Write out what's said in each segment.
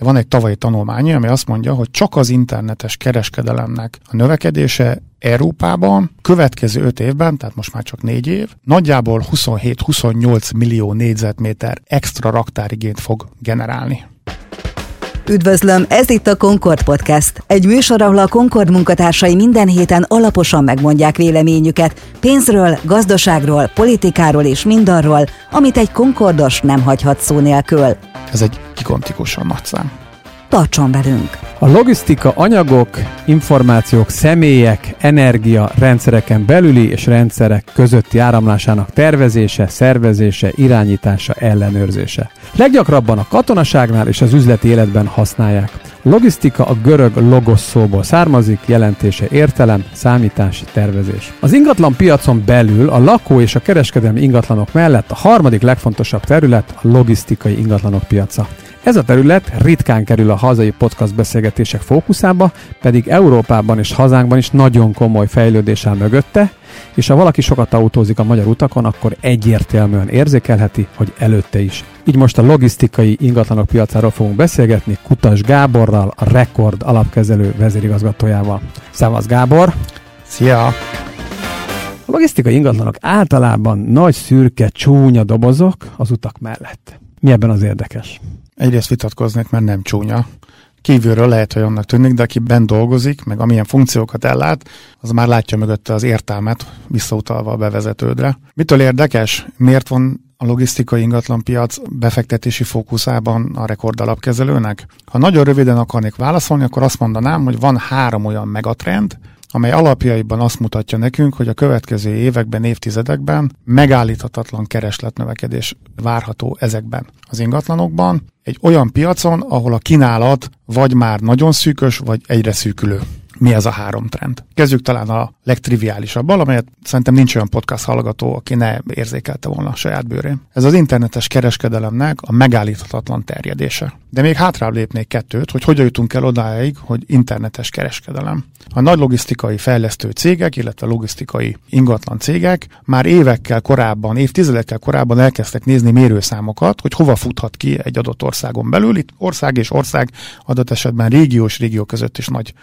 Van egy tavalyi tanulmány, ami azt mondja, hogy csak az internetes kereskedelemnek a növekedése Európában következő öt évben, tehát most már csak négy év, nagyjából 27-28 millió négyzetméter extra raktárigényt fog generálni. Üdvözlöm, ez itt a Concord Podcast. Egy műsor, ahol a Concord munkatársai minden héten alaposan megmondják véleményüket pénzről, gazdaságról, politikáról és mindarról, amit egy Concordos nem hagyhat szó nélkül. Ez egy gigantikusan nagy szám. Tartson velünk! A logisztika anyagok, információk, személyek, energia, rendszereken belüli és rendszerek közötti áramlásának tervezése, szervezése, irányítása, ellenőrzése. Leggyakrabban a katonaságnál és az üzleti életben használják. Logisztika a görög logos szóból származik, jelentése értelem, számítás, tervezés. Az ingatlan piacon belül a lakó és a kereskedelmi ingatlanok mellett a harmadik legfontosabb terület a logisztikai ingatlanok piaca. Ez a terület ritkán kerül a hazai podcast beszélgetések fókuszába, pedig Európában és hazánkban is nagyon komoly fejlődés áll mögötte, és ha valaki sokat autózik a magyar utakon, akkor egyértelműen érzékelheti, hogy előtte is. Így most a logisztikai ingatlanok piacáról fogunk beszélgetni Kutas Gáborral, a Rekord alapkezelő vezérigazgatójával. Szevasz Gábor! Szia! A logisztikai ingatlanok általában nagy szürke, csúnya dobozok az utak mellett. Mi ebben az érdekes? Egyrészt vitatkoznék, mert nem csúnya. Kívülről lehet, hogy annak tűnik, de aki bent dolgozik, meg amilyen funkciókat ellát, az már látja mögötte az értelmet, visszautalva a bevezetődre. Mitől érdekes? Miért van a logisztikai ingatlanpiac befektetési fókuszában a rekordalapkezelőnek? Ha nagyon röviden akarnék válaszolni, akkor azt mondanám, hogy van három olyan megatrend, amely alapjaiban azt mutatja nekünk, hogy a következő években, évtizedekben megállíthatatlan keresletnövekedés várható ezekben. Az ingatlanokban, egy olyan piacon, ahol a kínálat vagy már nagyon szűkös, vagy egyre szűkülő mi ez a három trend. Kezdjük talán a legtriviálisabbal, amelyet szerintem nincs olyan podcast hallgató, aki ne érzékelte volna a saját bőrén. Ez az internetes kereskedelemnek a megállíthatatlan terjedése. De még hátrább lépnék kettőt, hogy hogyan jutunk el odáig, hogy internetes kereskedelem. A nagy logisztikai fejlesztő cégek, illetve logisztikai ingatlan cégek már évekkel korábban, évtizedekkel korábban elkezdtek nézni mérőszámokat, hogy hova futhat ki egy adott országon belül. Itt ország és ország adott esetben régiós régió között is nagy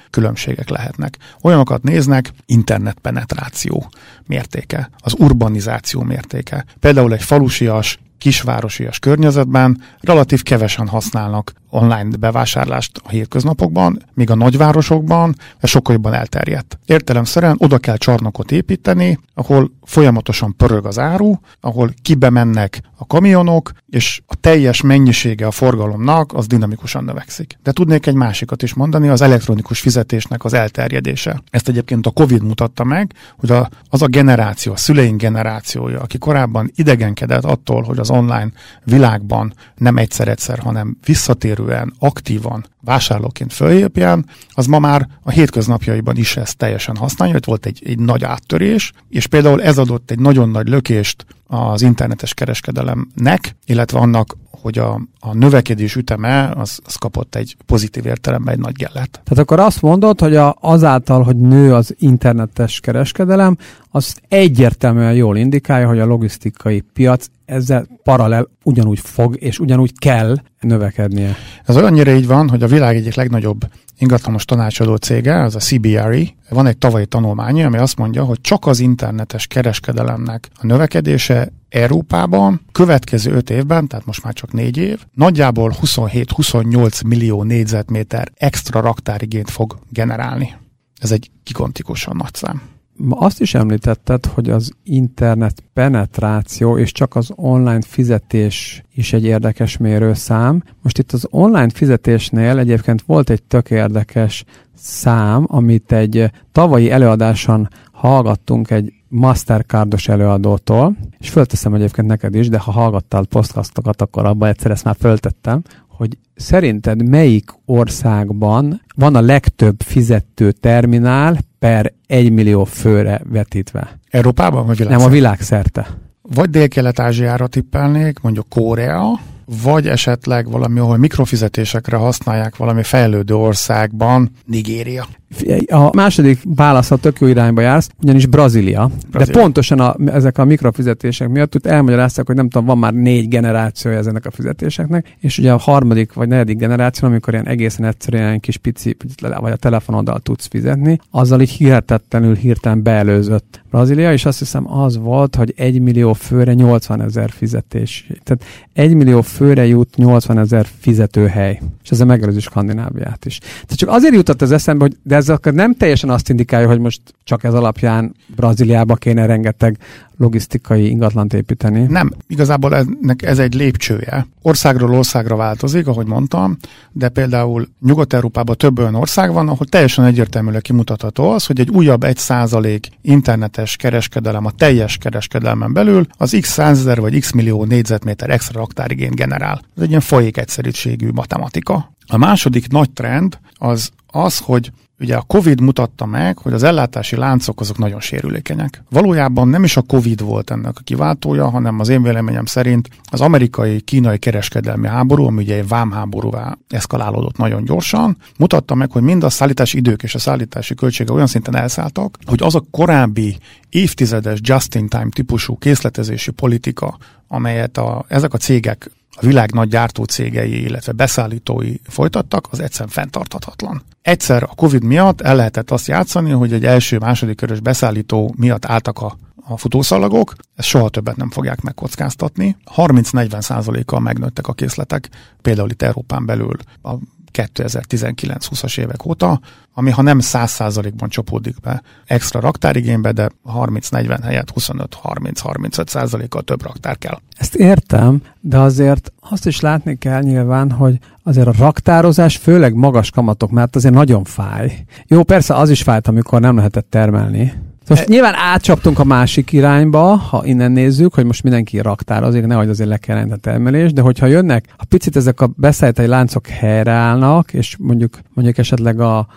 különbségek lehetnek. Olyanokat néznek, internetpenetráció mértéke, az urbanizáció mértéke. Például egy falusias kisvárosias környezetben relatív kevesen használnak online bevásárlást a hétköznapokban, míg a nagyvárosokban ez sokkal jobban elterjedt. Értelemszerűen oda kell csarnokot építeni, ahol folyamatosan pörög az áru, ahol kibemennek a kamionok, és a teljes mennyisége a forgalomnak az dinamikusan növekszik. De tudnék egy másikat is mondani, az elektronikus fizetésnek az elterjedése. Ezt egyébként a Covid mutatta meg, hogy az a generáció, a szüleink generációja, aki korábban idegenkedett attól, hogy az online világban nem egyszer-egyszer, hanem visszatérően, aktívan vásárlóként följépjen, az ma már a hétköznapjaiban is ezt teljesen használja, hogy volt egy, egy nagy áttörés, és például ez adott egy nagyon nagy lökést az internetes kereskedelemnek, illetve annak, hogy a, a növekedés üteme az, az kapott egy pozitív értelemben egy nagy gellet. Tehát akkor azt mondod, hogy a, azáltal, hogy nő az internetes kereskedelem, az egyértelműen jól indikálja, hogy a logisztikai piac ezzel paralel ugyanúgy fog és ugyanúgy kell növekednie. Ez olyannyira így van, hogy a világ egyik legnagyobb ingatlanos tanácsadó cége, az a CBRE, van egy tavalyi tanulmány, ami azt mondja, hogy csak az internetes kereskedelemnek a növekedése Európában következő öt évben, tehát most már csak négy év, nagyjából 27-28 millió négyzetméter extra raktárigényt fog generálni. Ez egy gigantikusan nagy szám. Ma azt is említetted, hogy az internet penetráció és csak az online fizetés is egy érdekes mérőszám. Most itt az online fizetésnél egyébként volt egy tök érdekes szám, amit egy tavalyi előadáson hallgattunk egy Mastercardos előadótól, és fölteszem egyébként neked is, de ha hallgattál podcastokat, akkor abban egyszer ezt már föltettem, hogy szerinted melyik országban van a legtöbb fizető terminál per egy millió főre vetítve? Európában vagy világszerte? Nem, a világszerte. Vagy Dél-Kelet-Ázsiára tippelnék, mondjuk Korea, vagy esetleg valami, ahol mikrofizetésekre használják valami fejlődő országban, Nigéria. A második válasz a tök jó irányba jársz, ugyanis Brazília. Brazília. De pontosan a, ezek a mikrofizetések miatt ott elmagyarázták, hogy nem tudom, van már négy generációja ezeknek a fizetéseknek, és ugye a harmadik vagy negyedik generáció, amikor ilyen egészen egyszerűen kis pici, vagy a telefonoddal tudsz fizetni, azzal így hihetetlenül hirtelen beelőzött Brazília, és azt hiszem az volt, hogy egy millió főre 80 ezer fizetés. Tehát egy millió főre jut 80 ezer fizetőhely. És ezzel megelőzi Skandináviát is. Tehát csak azért jutott az eszembe, hogy de ez akkor nem teljesen azt indikálja, hogy most csak ez alapján Brazíliába kéne rengeteg logisztikai ingatlant építeni. Nem, igazából ennek ez egy lépcsője. Országról országra változik, ahogy mondtam, de például Nyugat-Európában több olyan ország van, ahol teljesen egyértelműen kimutatható az, hogy egy újabb 1% internetes kereskedelem a teljes kereskedelmen belül az x százezer vagy x millió négyzetméter extra raktárigényt generál. Ez egy ilyen folyék egyszerűségű matematika. A második nagy trend az az, hogy Ugye a Covid mutatta meg, hogy az ellátási láncok azok nagyon sérülékenyek. Valójában nem is a Covid volt ennek a kiváltója, hanem az én véleményem szerint az amerikai-kínai kereskedelmi háború, ami ugye egy vámháborúvá eszkalálódott nagyon gyorsan, mutatta meg, hogy mind a szállítási idők és a szállítási költsége olyan szinten elszálltak, hogy az a korábbi évtizedes just-in-time típusú készletezési politika, amelyet a, ezek a cégek a világ nagy gyártó cégei, illetve beszállítói folytattak, az egyszerűen fenntarthatatlan. Egyszer a Covid miatt el lehetett azt játszani, hogy egy első-második körös beszállító miatt álltak a a futószalagok, ezt soha többet nem fogják megkockáztatni. 30-40 százalékkal megnőttek a készletek, például itt Európán belül a 2019-20-as évek óta, ami ha nem 100%-ban csapódik be extra raktárigénybe, de 30-40 helyett 25-30-35%-kal több raktár kell. Ezt értem, de azért azt is látni kell nyilván, hogy azért a raktározás főleg magas kamatok, mert azért nagyon fáj. Jó, persze az is fájt, amikor nem lehetett termelni, most e... nyilván átcsaptunk a másik irányba, ha innen nézzük, hogy most mindenki raktár, azért nehogy azért le kell a termelés, de hogyha jönnek, ha picit ezek a beszállítói láncok helyreállnak, és mondjuk, mondjuk esetleg a,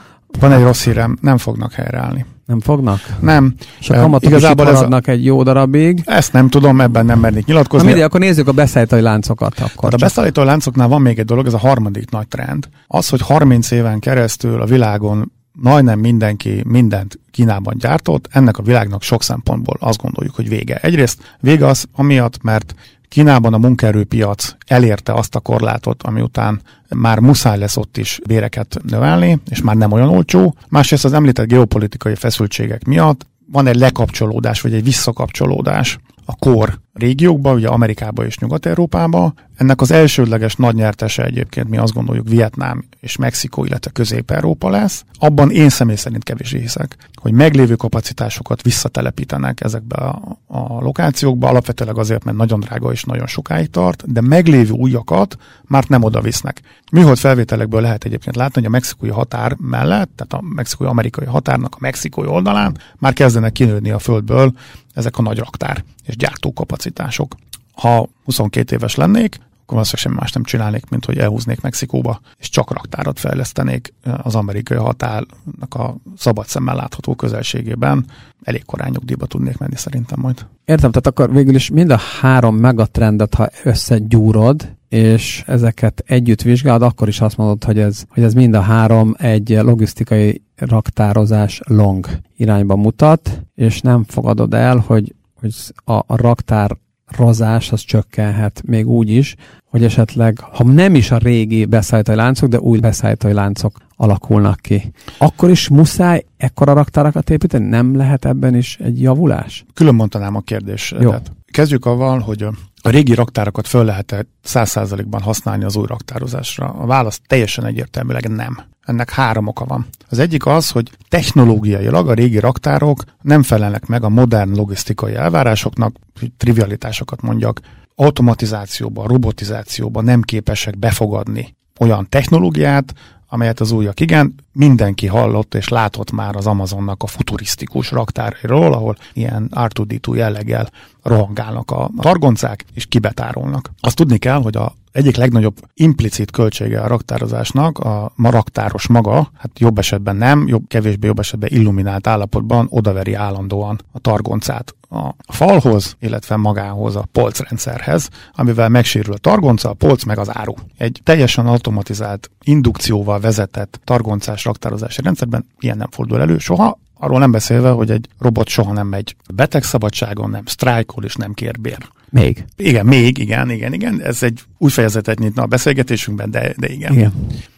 van egy rossz hírem, nem fognak helyreállni. Nem fognak? Nem. És a kamatok Igazából is maradnak a... egy jó darabig. Ezt nem tudom, ebben nem mernék nyilatkozni. Na mindegy, akkor nézzük a beszállítói láncokat. Akkor a beszállítói láncoknál van még egy dolog, ez a harmadik nagy trend. Az, hogy 30 éven keresztül a világon majdnem mindenki mindent Kínában gyártott, ennek a világnak sok szempontból azt gondoljuk, hogy vége. Egyrészt vége az amiatt, mert Kínában a munkaerőpiac elérte azt a korlátot, ami után már muszáj lesz ott is béreket növelni, és már nem olyan olcsó. Másrészt az említett geopolitikai feszültségek miatt van egy lekapcsolódás, vagy egy visszakapcsolódás a kor régiókba, ugye Amerikába és Nyugat-Európába. Ennek az elsődleges nagy nyertese egyébként mi azt gondoljuk Vietnám és Mexikó, illetve Közép-Európa lesz. Abban én személy szerint kevésbé hiszek, hogy meglévő kapacitásokat visszatelepítenek ezekbe a, a lokációkba, alapvetőleg azért, mert nagyon drága és nagyon sokáig tart, de meglévő újakat már nem oda visznek. Műhold felvételekből lehet egyébként látni, hogy a mexikói határ mellett, tehát a mexikói-amerikai határnak a mexikói oldalán már kezdenek kinőni a földből ezek a nagy raktár és gyártókapacitások. Ha 22 éves lennék, akkor valószínűleg semmi más nem csinálnék, mint hogy elhúznék Mexikóba, és csak raktárat fejlesztenék az amerikai határnak a szabad szemmel látható közelségében. Elég korán nyugdíjba tudnék menni szerintem majd. Értem, tehát akkor végül is mind a három megatrendet, ha összegyúrod, és ezeket együtt vizsgálod, akkor is azt mondod, hogy ez, hogy ez mind a három egy logisztikai raktározás long irányba mutat, és nem fogadod el, hogy, hogy a, a raktár rozás az csökkenhet még úgy is, hogy esetleg, ha nem is a régi beszállítói láncok, de új beszállítói láncok alakulnak ki. Akkor is muszáj ekkora raktárakat építeni? Nem lehet ebben is egy javulás? Külön mondanám a kérdést. Jó. Tehát kezdjük avval, hogy a régi raktárakat föl lehet száz százalékban használni az új raktározásra? A válasz teljesen egyértelműleg nem. Ennek három oka van. Az egyik az, hogy technológiailag a régi raktárok nem felelnek meg a modern logisztikai elvárásoknak, trivialitásokat mondjak, automatizációba, robotizációba nem képesek befogadni olyan technológiát, amelyet az újak igen, mindenki hallott és látott már az Amazonnak a futurisztikus raktárairól, ahol ilyen R2D2 jelleggel rohangálnak a targoncák, és kibetárolnak. Azt tudni kell, hogy a egyik legnagyobb implicit költsége a raktározásnak a ma raktáros maga, hát jobb esetben nem, jobb, kevésbé jobb esetben illuminált állapotban odaveri állandóan a targoncát a falhoz, illetve magához a polcrendszerhez, amivel megsérül a targonca, a polc meg az áru. Egy teljesen automatizált indukcióval vezetett targoncás más raktározási rendszerben ilyen nem fordul elő soha, arról nem beszélve, hogy egy robot soha nem megy betegszabadságon, nem sztrájkol és nem kér bér. Még. Igen, még, igen, igen, igen. Ez egy új fejezetet nyitna a beszélgetésünkben, de, de igen. Igen.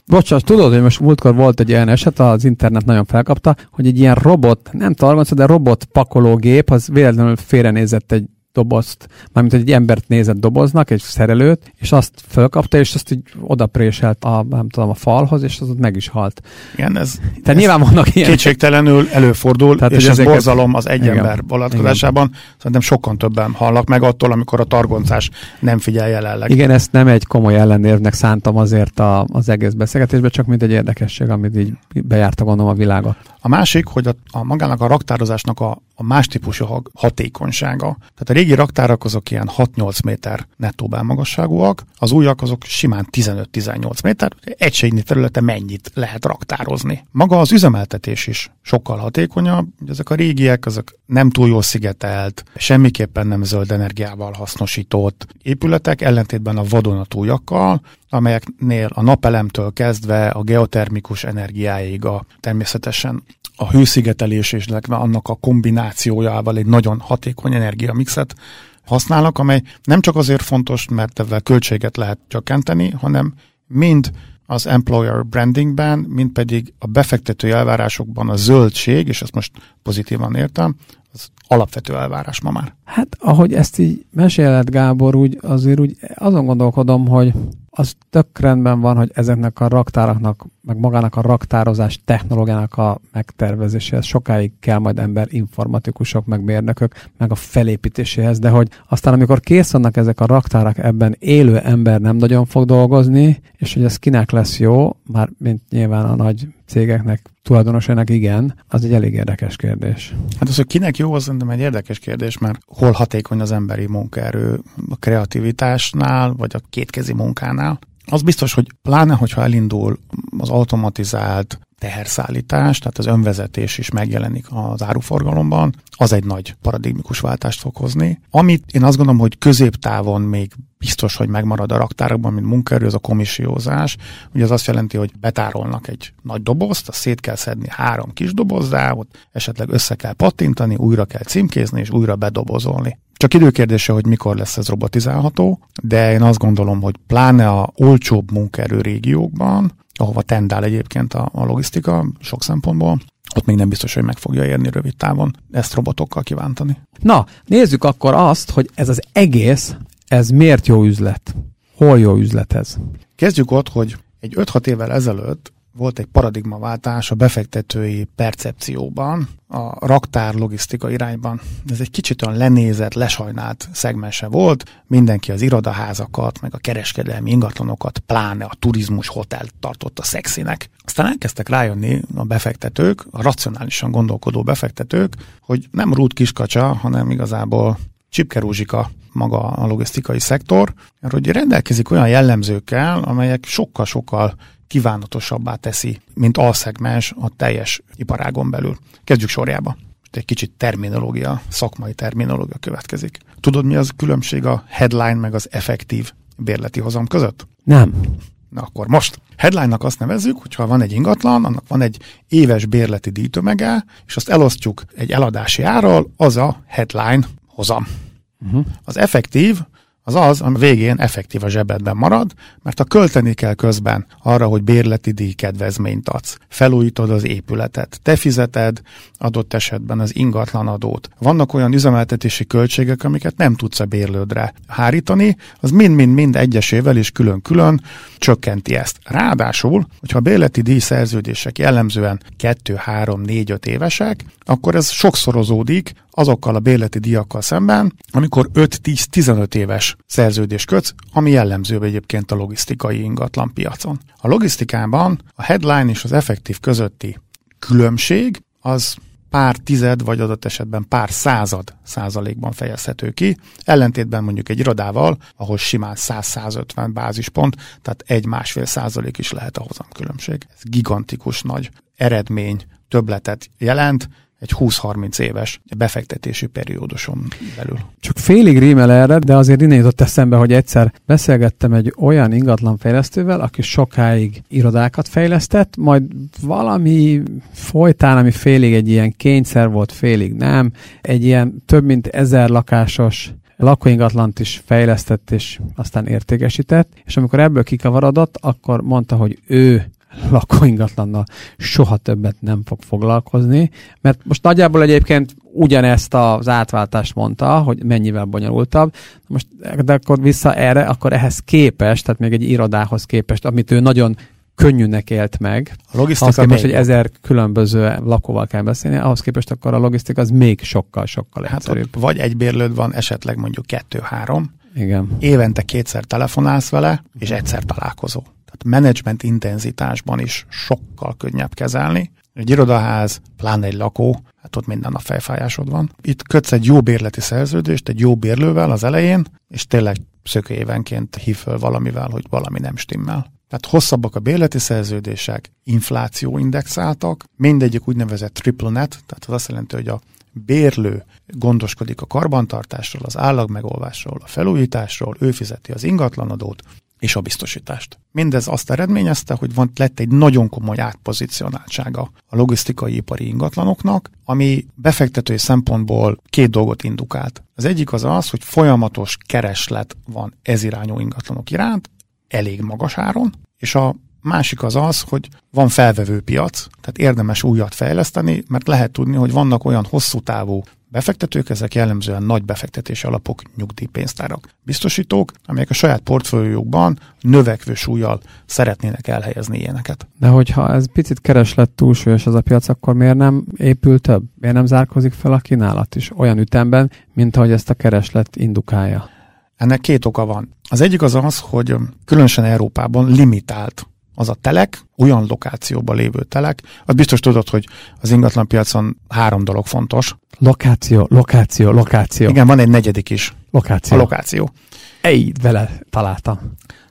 Bocsás, tudod, hogy most múltkor volt egy ilyen eset, az internet nagyon felkapta, hogy egy ilyen robot, nem targonca, de robot pakológép, az véletlenül félrenézett egy dobozt, mármint egy embert nézett doboznak, egy szerelőt, és azt fölkapta, és azt így odapréselt a, nem tudom, a falhoz, és az ott meg is halt. Igen, ez, Tehát ez nyilván vannak ilyen... Kétségtelenül előfordul, Tehát, és ez ezeket... borzalom az egy igen, ember vonatkozásában. Szerintem sokkal többen hallnak meg attól, amikor a targoncás nem figyel jelenleg. Igen, ezt nem egy komoly ellenérvnek szántam azért a, az egész beszélgetésbe, csak mint egy érdekesség, amit így bejárta gondolom a világot. A másik, hogy a, a magának a raktározásnak a, a más típusú hatékonysága. Tehát a régi raktárak azok ilyen 6-8 méter nettó belmagasságúak, az újak azok simán 15-18 méter, egységnyi területe mennyit lehet raktározni. Maga az üzemeltetés is sokkal hatékonyabb, ezek a régiek, azok nem túl jól szigetelt, semmiképpen nem zöld energiával hasznosított épületek, ellentétben a vadonatújakkal, amelyeknél a napelemtől kezdve a geotermikus energiáig a természetesen a hőszigetelés és annak a kombinációjával egy nagyon hatékony energiamixet használnak, amely nem csak azért fontos, mert ezzel költséget lehet csökkenteni, hanem mind az employer brandingben, mind pedig a befektető elvárásokban a zöldség, és ezt most pozitívan értem, az alapvető elvárás ma már. Hát ahogy ezt így meséled Gábor, úgy azért úgy azon gondolkodom, hogy az tök rendben van, hogy ezeknek a raktáraknak, meg magának a raktározás technológiának a megtervezéséhez sokáig kell majd ember, informatikusok, meg mérnökök, meg a felépítéséhez, de hogy aztán amikor kész vannak ezek a raktárak, ebben élő ember nem nagyon fog dolgozni, és hogy ez kinek lesz jó, már mint nyilván a nagy cégeknek, tulajdonosainak igen, az egy elég érdekes kérdés. Hát az, hogy kinek jó, az szerintem egy érdekes kérdés, mert hol hatékony az emberi munkaerő a kreativitásnál, vagy a kétkezi munkánál. Az biztos, hogy pláne, hogyha elindul az automatizált teherszállítás, tehát az önvezetés is megjelenik az áruforgalomban, az egy nagy paradigmikus váltást fog hozni. Amit én azt gondolom, hogy középtávon még biztos, hogy megmarad a raktárokban, mint munkaerő, az a komissiózás. Ugye az azt jelenti, hogy betárolnak egy nagy dobozt, azt szét kell szedni három kis dobozzá, ott esetleg össze kell pattintani, újra kell címkézni, és újra bedobozolni. Csak időkérdése, hogy mikor lesz ez robotizálható, de én azt gondolom, hogy pláne a olcsóbb munkaerő régiókban, ahova tendál egyébként a, a logisztika sok szempontból, ott még nem biztos, hogy meg fogja érni rövid távon ezt robotokkal kivántani. Na, nézzük akkor azt, hogy ez az egész, ez miért jó üzlet? Hol jó üzlet ez? Kezdjük ott, hogy egy 5-6 évvel ezelőtt volt egy paradigmaváltás a befektetői percepcióban, a raktár logisztika irányban. Ez egy kicsit olyan lenézett, lesajnált szegmense volt. Mindenki az irodaházakat, meg a kereskedelmi ingatlanokat, pláne a turizmus hotel tartotta szexinek. Aztán elkezdtek rájönni a befektetők, a racionálisan gondolkodó befektetők, hogy nem rút kiskacsa, hanem igazából Csipke Rózsika maga a logisztikai szektor, mert hogy rendelkezik olyan jellemzőkkel, amelyek sokkal-sokkal kívánatosabbá teszi, mint alszegmens a teljes iparágon belül. Kezdjük sorjába. Egy kicsit terminológia, szakmai terminológia következik. Tudod, mi az különbség a headline meg az effektív bérleti hozam között? Nem. Na akkor most. Headline-nak azt nevezzük, hogyha van egy ingatlan, annak van egy éves bérleti díjtömege, és azt elosztjuk egy eladási árral, az a headline hozam. Uh-huh. Az effektív az az, ami végén effektív a zsebedben marad, mert ha költeni kell közben arra, hogy bérleti díj kedvezményt adsz, felújítod az épületet, te fizeted adott esetben az ingatlanadót. Vannak olyan üzemeltetési költségek, amiket nem tudsz a bérlődre hárítani, az mind-mind-mind egyesével és külön-külön csökkenti ezt. Ráadásul, hogyha a bérleti díj szerződések jellemzően 2, 3, 4, 5 évesek, akkor ez sokszorozódik azokkal a bérleti díjakkal szemben, amikor 5-10-15 éves szerződés kötsz, ami jellemző egyébként a logisztikai ingatlan piacon. A logisztikában a headline és az effektív közötti különbség az pár tized, vagy adott esetben pár század százalékban fejezhető ki, ellentétben mondjuk egy irodával, ahol simán 100-150 bázispont, tehát egy-másfél százalék is lehet a hozamkülönbség. Ez gigantikus nagy eredmény, többletet jelent, egy 20-30 éves befektetési perióduson belül. Csak félig rímel erre, de azért innen jutott eszembe, hogy egyszer beszélgettem egy olyan ingatlanfejlesztővel, aki sokáig irodákat fejlesztett, majd valami folytán, ami félig egy ilyen kényszer volt, félig nem, egy ilyen több mint ezer lakásos lakóingatlant is fejlesztett és aztán értékesített, és amikor ebből kikavarodott, akkor mondta, hogy ő lakóingatlannal soha többet nem fog foglalkozni, mert most nagyjából egyébként ugyanezt az átváltást mondta, hogy mennyivel bonyolultabb. Most, de akkor vissza erre, akkor ehhez képest, tehát még egy irodához képest, amit ő nagyon könnyűnek élt meg. A logisztika ahhoz képest, hogy ezer különböző lakóval kell beszélni, ahhoz képest akkor a logisztika az még sokkal-sokkal hát egyszerűbb. vagy egy bérlőd van, esetleg mondjuk kettő-három. Igen. Évente kétszer telefonálsz vele, és egyszer találkozó. Tehát menedzsment intenzitásban is sokkal könnyebb kezelni. Egy irodaház, pláne egy lakó, hát ott minden a fejfájásod van. Itt kötsz egy jó bérleti szerződést egy jó bérlővel az elején, és tényleg szökőévenként hív föl valamivel, hogy valami nem stimmel. Tehát hosszabbak a bérleti szerződések, infláció indexáltak, mindegyik úgynevezett triple net, tehát az azt jelenti, hogy a bérlő gondoskodik a karbantartásról, az állagmegolvásról, a felújításról, ő fizeti az ingatlanadót, és a biztosítást. Mindez azt eredményezte, hogy van, lett egy nagyon komoly átpozicionáltsága a logisztikai ipari ingatlanoknak, ami befektetői szempontból két dolgot indukált. Az egyik az az, hogy folyamatos kereslet van ez irányú ingatlanok iránt, elég magas áron, és a másik az az, hogy van felvevő piac, tehát érdemes újat fejleszteni, mert lehet tudni, hogy vannak olyan hosszú távú befektetők, ezek jellemzően nagy befektetési alapok, nyugdíjpénztárak, biztosítók, amelyek a saját portfóliójukban növekvő súlyjal szeretnének elhelyezni ilyeneket. De hogyha ez picit kereslet túlsúlyos az a piac, akkor miért nem épül több? Miért nem zárkozik fel a kínálat is olyan ütemben, mint ahogy ezt a kereslet indukálja? Ennek két oka van. Az egyik az az, hogy különösen Európában limitált az a telek, olyan lokációban lévő telek, az biztos tudod, hogy az ingatlanpiacon három dolog fontos. Lokáció, lokáció, lokáció. Igen, van egy negyedik is. Lokáció. A lokáció. Ej, vele találtam.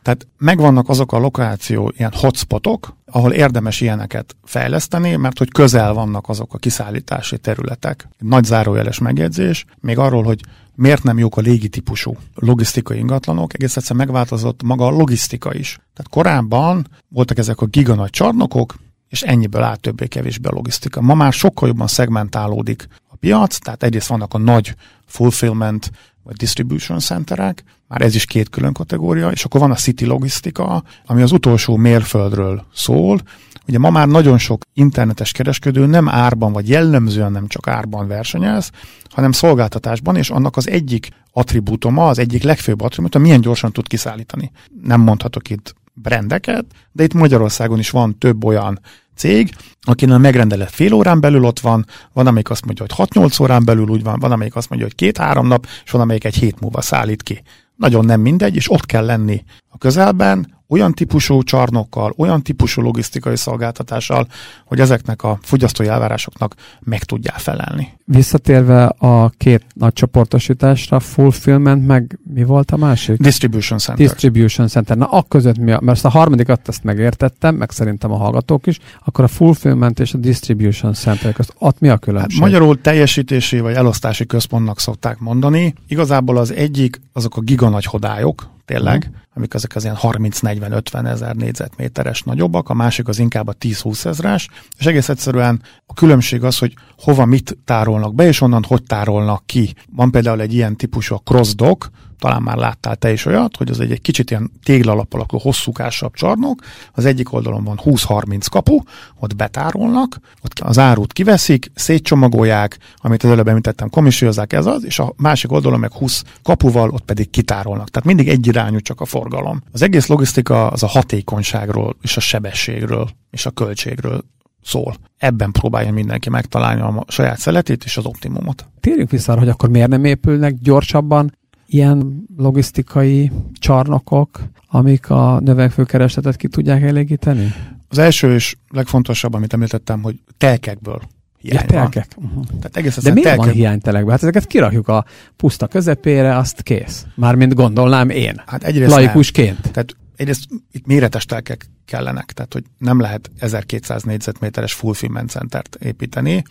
Tehát megvannak azok a lokáció, ilyen hotspotok, ahol érdemes ilyeneket fejleszteni, mert hogy közel vannak azok a kiszállítási területek. Nagy zárójeles megjegyzés, még arról, hogy miért nem jók a légitípusú logisztikai ingatlanok, egész egyszerűen megváltozott maga a logisztika is. Tehát korábban voltak ezek a giganagy csarnokok, és ennyiből áll többé-kevésbé a logisztika. Ma már sokkal jobban szegmentálódik a piac, tehát egyrészt vannak a nagy fulfillment vagy distribution centerek, már ez is két külön kategória, és akkor van a city logisztika, ami az utolsó mérföldről szól. Ugye ma már nagyon sok internetes kereskedő nem árban, vagy jellemzően nem csak árban versenyez, hanem szolgáltatásban, és annak az egyik attribútuma, az egyik legfőbb attribútuma, milyen gyorsan tud kiszállítani. Nem mondhatok itt brendeket, de itt Magyarországon is van több olyan cég, akinek a megrendelet fél órán belül ott van, van, amelyik azt mondja, hogy 6-8 órán belül úgy van, van, amelyik azt mondja, hogy két-három nap, és van, amelyik egy hét múlva szállít ki. Nagyon nem mindegy, és ott kell lenni a közelben, olyan típusú csarnokkal, olyan típusú logisztikai szolgáltatással, hogy ezeknek a fogyasztói elvárásoknak meg tudjál felelni. Visszatérve a két nagy csoportosításra, fulfillment, meg mi volt a másik? Distribution Center. Distribution Center. Na, a között mi a, mert a harmadikat ezt megértettem, meg szerintem a hallgatók is, akkor a fulfillment és a distribution center közt, ott mi a különbség? Hát magyarul teljesítési vagy elosztási központnak szokták mondani. Igazából az egyik, azok a giganagy hodályok, tényleg, mm. amik ezek az ilyen 30-40-50 ezer négyzetméteres nagyobbak, a másik az inkább a 10-20 ezres, és egész egyszerűen a különbség az, hogy hova mit tárolnak be, és onnan hogy tárolnak ki. Van például egy ilyen típusú a crossdock, talán már láttál te is olyat, hogy az egy, egy kicsit ilyen téglalap alakú hosszúkásabb csarnok, az egyik oldalon van 20-30 kapu, ott betárolnak, ott az árut kiveszik, szétcsomagolják, amit az előbb említettem, komissiozzák ez az, és a másik oldalon meg 20 kapuval, ott pedig kitárolnak. Tehát mindig egyirányú csak a forgalom. Az egész logisztika az a hatékonyságról és a sebességről és a költségről szól. Ebben próbálja mindenki megtalálni a saját szeletét és az optimumot. Térjünk vissza arra, hogy akkor miért nem épülnek gyorsabban ilyen logisztikai csarnokok, amik a növekvő keresletet ki tudják elégíteni? Az első és legfontosabb, amit említettem, hogy telkekből hiány ja, telkek. Uh-huh. Tehát egész De miért telkek... van hiány telekben? Hát ezeket kirakjuk a puszta közepére, azt kész. Mármint gondolnám én. Hát egyrészt laikusként. Nem. Tehát egyrészt itt méretes telkek kellenek, tehát hogy nem lehet 1200 négyzetméteres fulfillment centert építeni,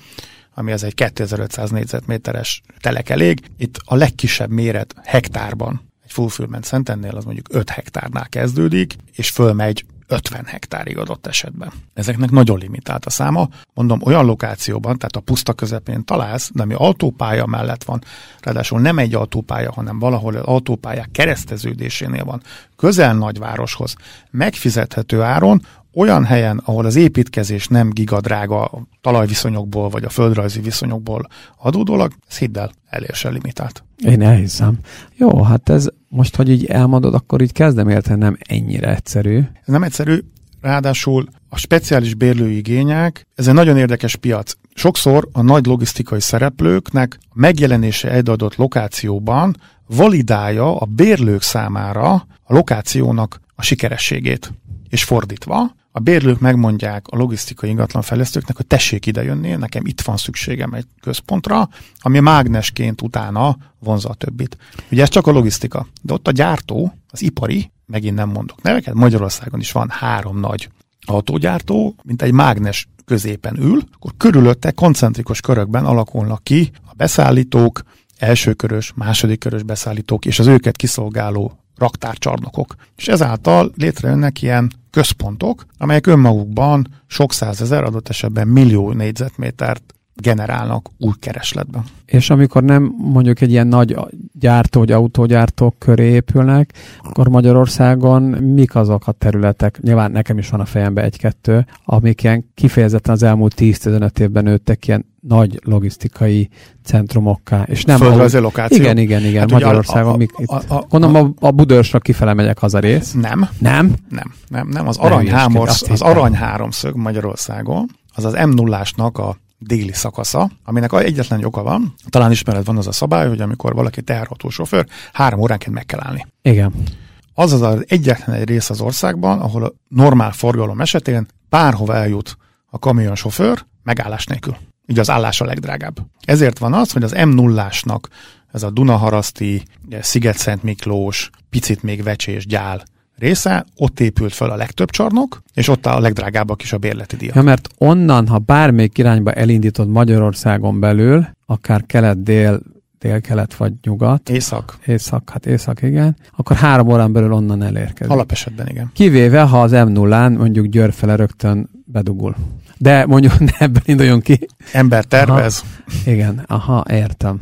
ami az egy 2500 négyzetméteres telek elég. Itt a legkisebb méret hektárban egy fulfillment centernél az mondjuk 5 hektárnál kezdődik, és fölmegy 50 hektárig adott esetben. Ezeknek nagyon limitált a száma. Mondom, olyan lokációban, tehát a puszta közepén találsz, de ami autópálya mellett van, ráadásul nem egy autópálya, hanem valahol az autópályák kereszteződésénél van, közel nagyvároshoz, megfizethető áron, olyan helyen, ahol az építkezés nem gigadrága a talajviszonyokból vagy a földrajzi viszonyokból adódólag, ez hidd el, elérsel limitált. Én elhiszem. Jó, hát ez most, hogy így elmondod, akkor így kezdem érteni, nem ennyire egyszerű. Ez nem egyszerű, ráadásul a speciális bérlőigények, ez egy nagyon érdekes piac. Sokszor a nagy logisztikai szereplőknek megjelenése egy adott lokációban validálja a bérlők számára a lokációnak a sikerességét. És fordítva, a bérlők megmondják a logisztikai ingatlan fejlesztőknek, hogy tessék idejönni, nekem itt van szükségem egy központra, ami mágnesként utána vonza a többit. Ugye ez csak a logisztika, de ott a gyártó, az ipari, megint nem mondok neveket, Magyarországon is van három nagy autógyártó, mint egy mágnes középen ül, akkor körülötte koncentrikus körökben alakulnak ki a beszállítók, elsőkörös, másodikörös beszállítók és az őket kiszolgáló raktárcsarnokok. És ezáltal létrejönnek ilyen központok, amelyek önmagukban sok százezer, adott esetben millió négyzetmétert generálnak új keresletben. És amikor nem mondjuk egy ilyen nagy gyártó vagy autógyártók köré épülnek, akkor Magyarországon mik azok a területek, nyilván nekem is van a fejembe egy-kettő, amik ilyen kifejezetten az elmúlt 10-15 évben nőttek ilyen nagy logisztikai centrumokká. És nem Földrajzi lokáció. Igen, igen, igen. Hát Magyarországon. A, a, mik, itt, a, a, gondolom a, a Budörsra kifele megyek haza rész. Nem. Nem? Nem, nem, nem. Az aranyhámor, az arany háromszög Magyarországon, az az m 0 a déli szakasza, aminek egyetlen oka van, talán ismered van az a szabály, hogy amikor valaki sofőr, három óránként meg kell állni. Igen. Az az, az egyetlen egy rész az országban, ahol a normál forgalom esetén bárhova eljut a kamionsofőr megállás nélkül. Így az állás a legdrágább. Ezért van az, hogy az m 0 ez a Dunaharaszti, Sziget-Szent Miklós, picit még Vecsés, Gyál része, ott épült fel a legtöbb csarnok, és ott a legdrágábbak is a bérleti díjak. Ja, mert onnan, ha bármelyik irányba elindítod Magyarországon belül, akár kelet-dél, dél-kelet vagy nyugat. Észak. Észak, hát észak, igen. Akkor három órán belül onnan elérkezik. Alapesetben igen. Kivéve, ha az m 0 mondjuk Győr fele rögtön bedugul. De mondjuk ne ebből induljon ki. Ember tervez. Aha, igen, aha, értem.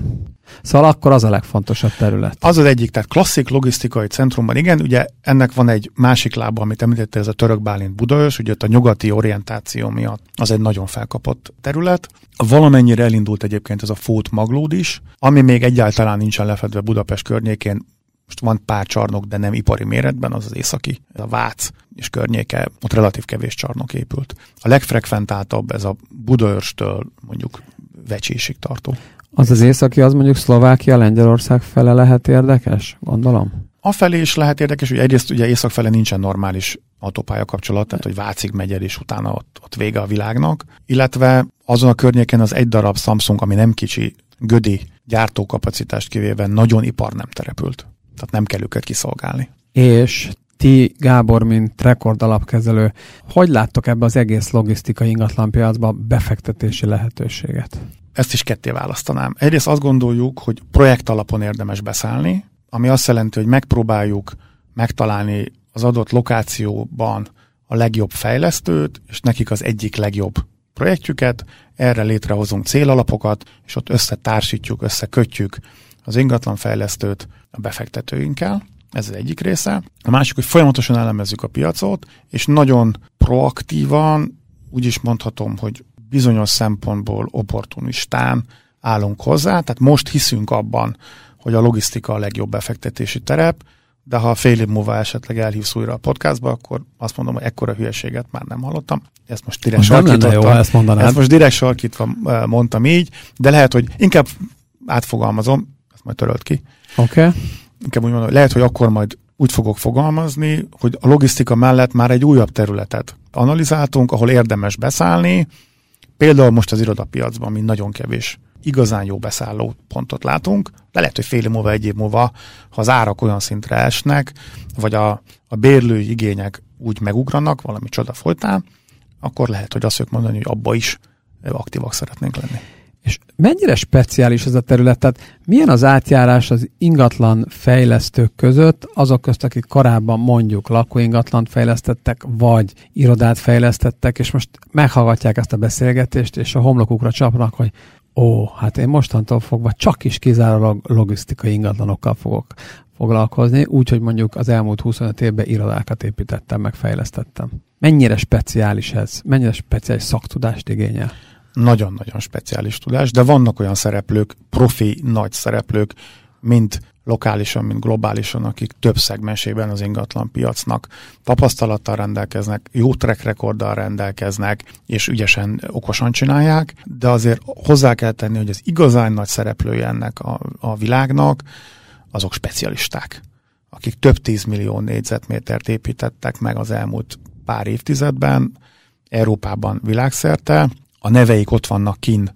Szóval akkor az a legfontosabb terület. Az az egyik, tehát klasszik logisztikai centrumban, igen, ugye ennek van egy másik lába, amit említette, ez a török Bálint Budaörs, ugye ott a nyugati orientáció miatt az egy nagyon felkapott terület. Valamennyire elindult egyébként ez a Fót Maglód is, ami még egyáltalán nincsen lefedve Budapest környékén, most van pár csarnok, de nem ipari méretben, az az északi, ez a Vác és környéke, ott relatív kevés csarnok épült. A legfrekventáltabb ez a Budaörstől mondjuk Vecsésig tartó. Az az északi, az mondjuk Szlovákia, Lengyelország fele lehet érdekes, gondolom? A felé is lehet érdekes, hogy egyrészt ugye észak fele nincsen normális autópálya kapcsolat, tehát hogy Vácig megy el, és utána ott, ott vége a világnak. Illetve azon a környéken az egy darab Samsung, ami nem kicsi, gödi gyártókapacitást kivéve nagyon ipar nem terepült. Tehát nem kell őket kiszolgálni. És ti, Gábor, mint rekordalapkezelő, hogy láttok ebbe az egész logisztikai ingatlanpiacba befektetési lehetőséget? Ezt is ketté választanám. Egyrészt azt gondoljuk, hogy projekt alapon érdemes beszállni, ami azt jelenti, hogy megpróbáljuk megtalálni az adott lokációban a legjobb fejlesztőt, és nekik az egyik legjobb projektjüket, erre létrehozunk célalapokat, és ott összetársítjuk, összekötjük az ingatlanfejlesztőt a befektetőinkkel. Ez az egyik része. A másik, hogy folyamatosan elemezzük a piacot, és nagyon proaktívan, úgy is mondhatom, hogy bizonyos szempontból opportunistán állunk hozzá, tehát most hiszünk abban, hogy a logisztika a legjobb befektetési terep, de ha fél év múlva esetleg elhívsz újra a podcastba, akkor azt mondom, hogy ekkora hülyeséget már nem hallottam. Ezt most direkt sarkítottam. ezt, ezt most direkt sarkítva mondtam így, de lehet, hogy inkább átfogalmazom, ezt majd törölt ki. Oké. Okay. Inkább úgy mondom, hogy lehet, hogy akkor majd úgy fogok fogalmazni, hogy a logisztika mellett már egy újabb területet analizáltunk, ahol érdemes beszállni, Például most az irodapiacban, mint nagyon kevés igazán jó beszálló pontot látunk, de lehet, hogy fél év múlva, egy év múlva, ha az árak olyan szintre esnek, vagy a, a bérlői igények úgy megugranak valami csoda folytán, akkor lehet, hogy azt fogjuk mondani, hogy abba is aktívak szeretnénk lenni. És mennyire speciális ez a terület? Tehát milyen az átjárás az ingatlan fejlesztők között, azok közt, akik korábban mondjuk lakóingatlant fejlesztettek, vagy irodát fejlesztettek, és most meghallgatják ezt a beszélgetést, és a homlokukra csapnak, hogy ó, hát én mostantól fogva csak is kizárólag logisztikai ingatlanokkal fogok foglalkozni, úgyhogy mondjuk az elmúlt 25 évben irodákat építettem, meg fejlesztettem. Mennyire speciális ez? Mennyire speciális szaktudást igényel? Nagyon-nagyon speciális tudás, de vannak olyan szereplők, profi nagy szereplők, mint lokálisan, mint globálisan, akik több szegmensében az ingatlan piacnak tapasztalattal rendelkeznek, jó track rekorddal rendelkeznek, és ügyesen, okosan csinálják, de azért hozzá kell tenni, hogy az igazán nagy szereplője ennek a, a világnak, azok specialisták, akik több tízmillió négyzetmétert építettek meg az elmúlt pár évtizedben, Európában világszerte, a neveik ott vannak kin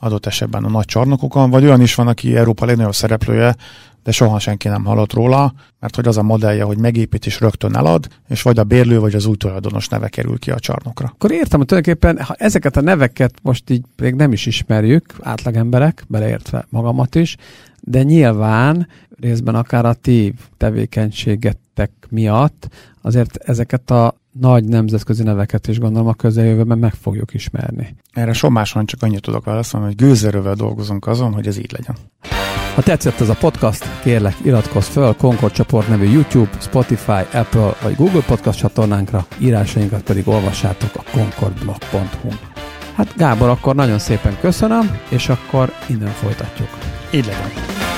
adott esetben a nagy csarnokokon, vagy olyan is van, aki Európa legnagyobb szereplője, de soha senki nem hallott róla, mert hogy az a modellje, hogy megépít és rögtön elad, és vagy a bérlő, vagy az új tulajdonos neve kerül ki a csarnokra. Akkor értem, hogy tulajdonképpen ha ezeket a neveket most így még nem is ismerjük, átlagemberek, beleértve magamat is, de nyilván részben akár a ti tevékenységetek miatt azért ezeket a nagy nemzetközi neveket is gondolom a közeljövőben meg fogjuk ismerni. Erre somáson csak annyit tudok válaszolni, hogy gőzerővel dolgozunk azon, hogy ez így legyen. Ha tetszett ez a podcast, kérlek iratkozz föl Concord csoport nevű YouTube, Spotify, Apple vagy Google podcast csatornánkra, írásainkat pedig olvassátok a concordblog.hu. Hát Gábor, akkor nagyon szépen köszönöm, és akkor innen folytatjuk. Így legyen.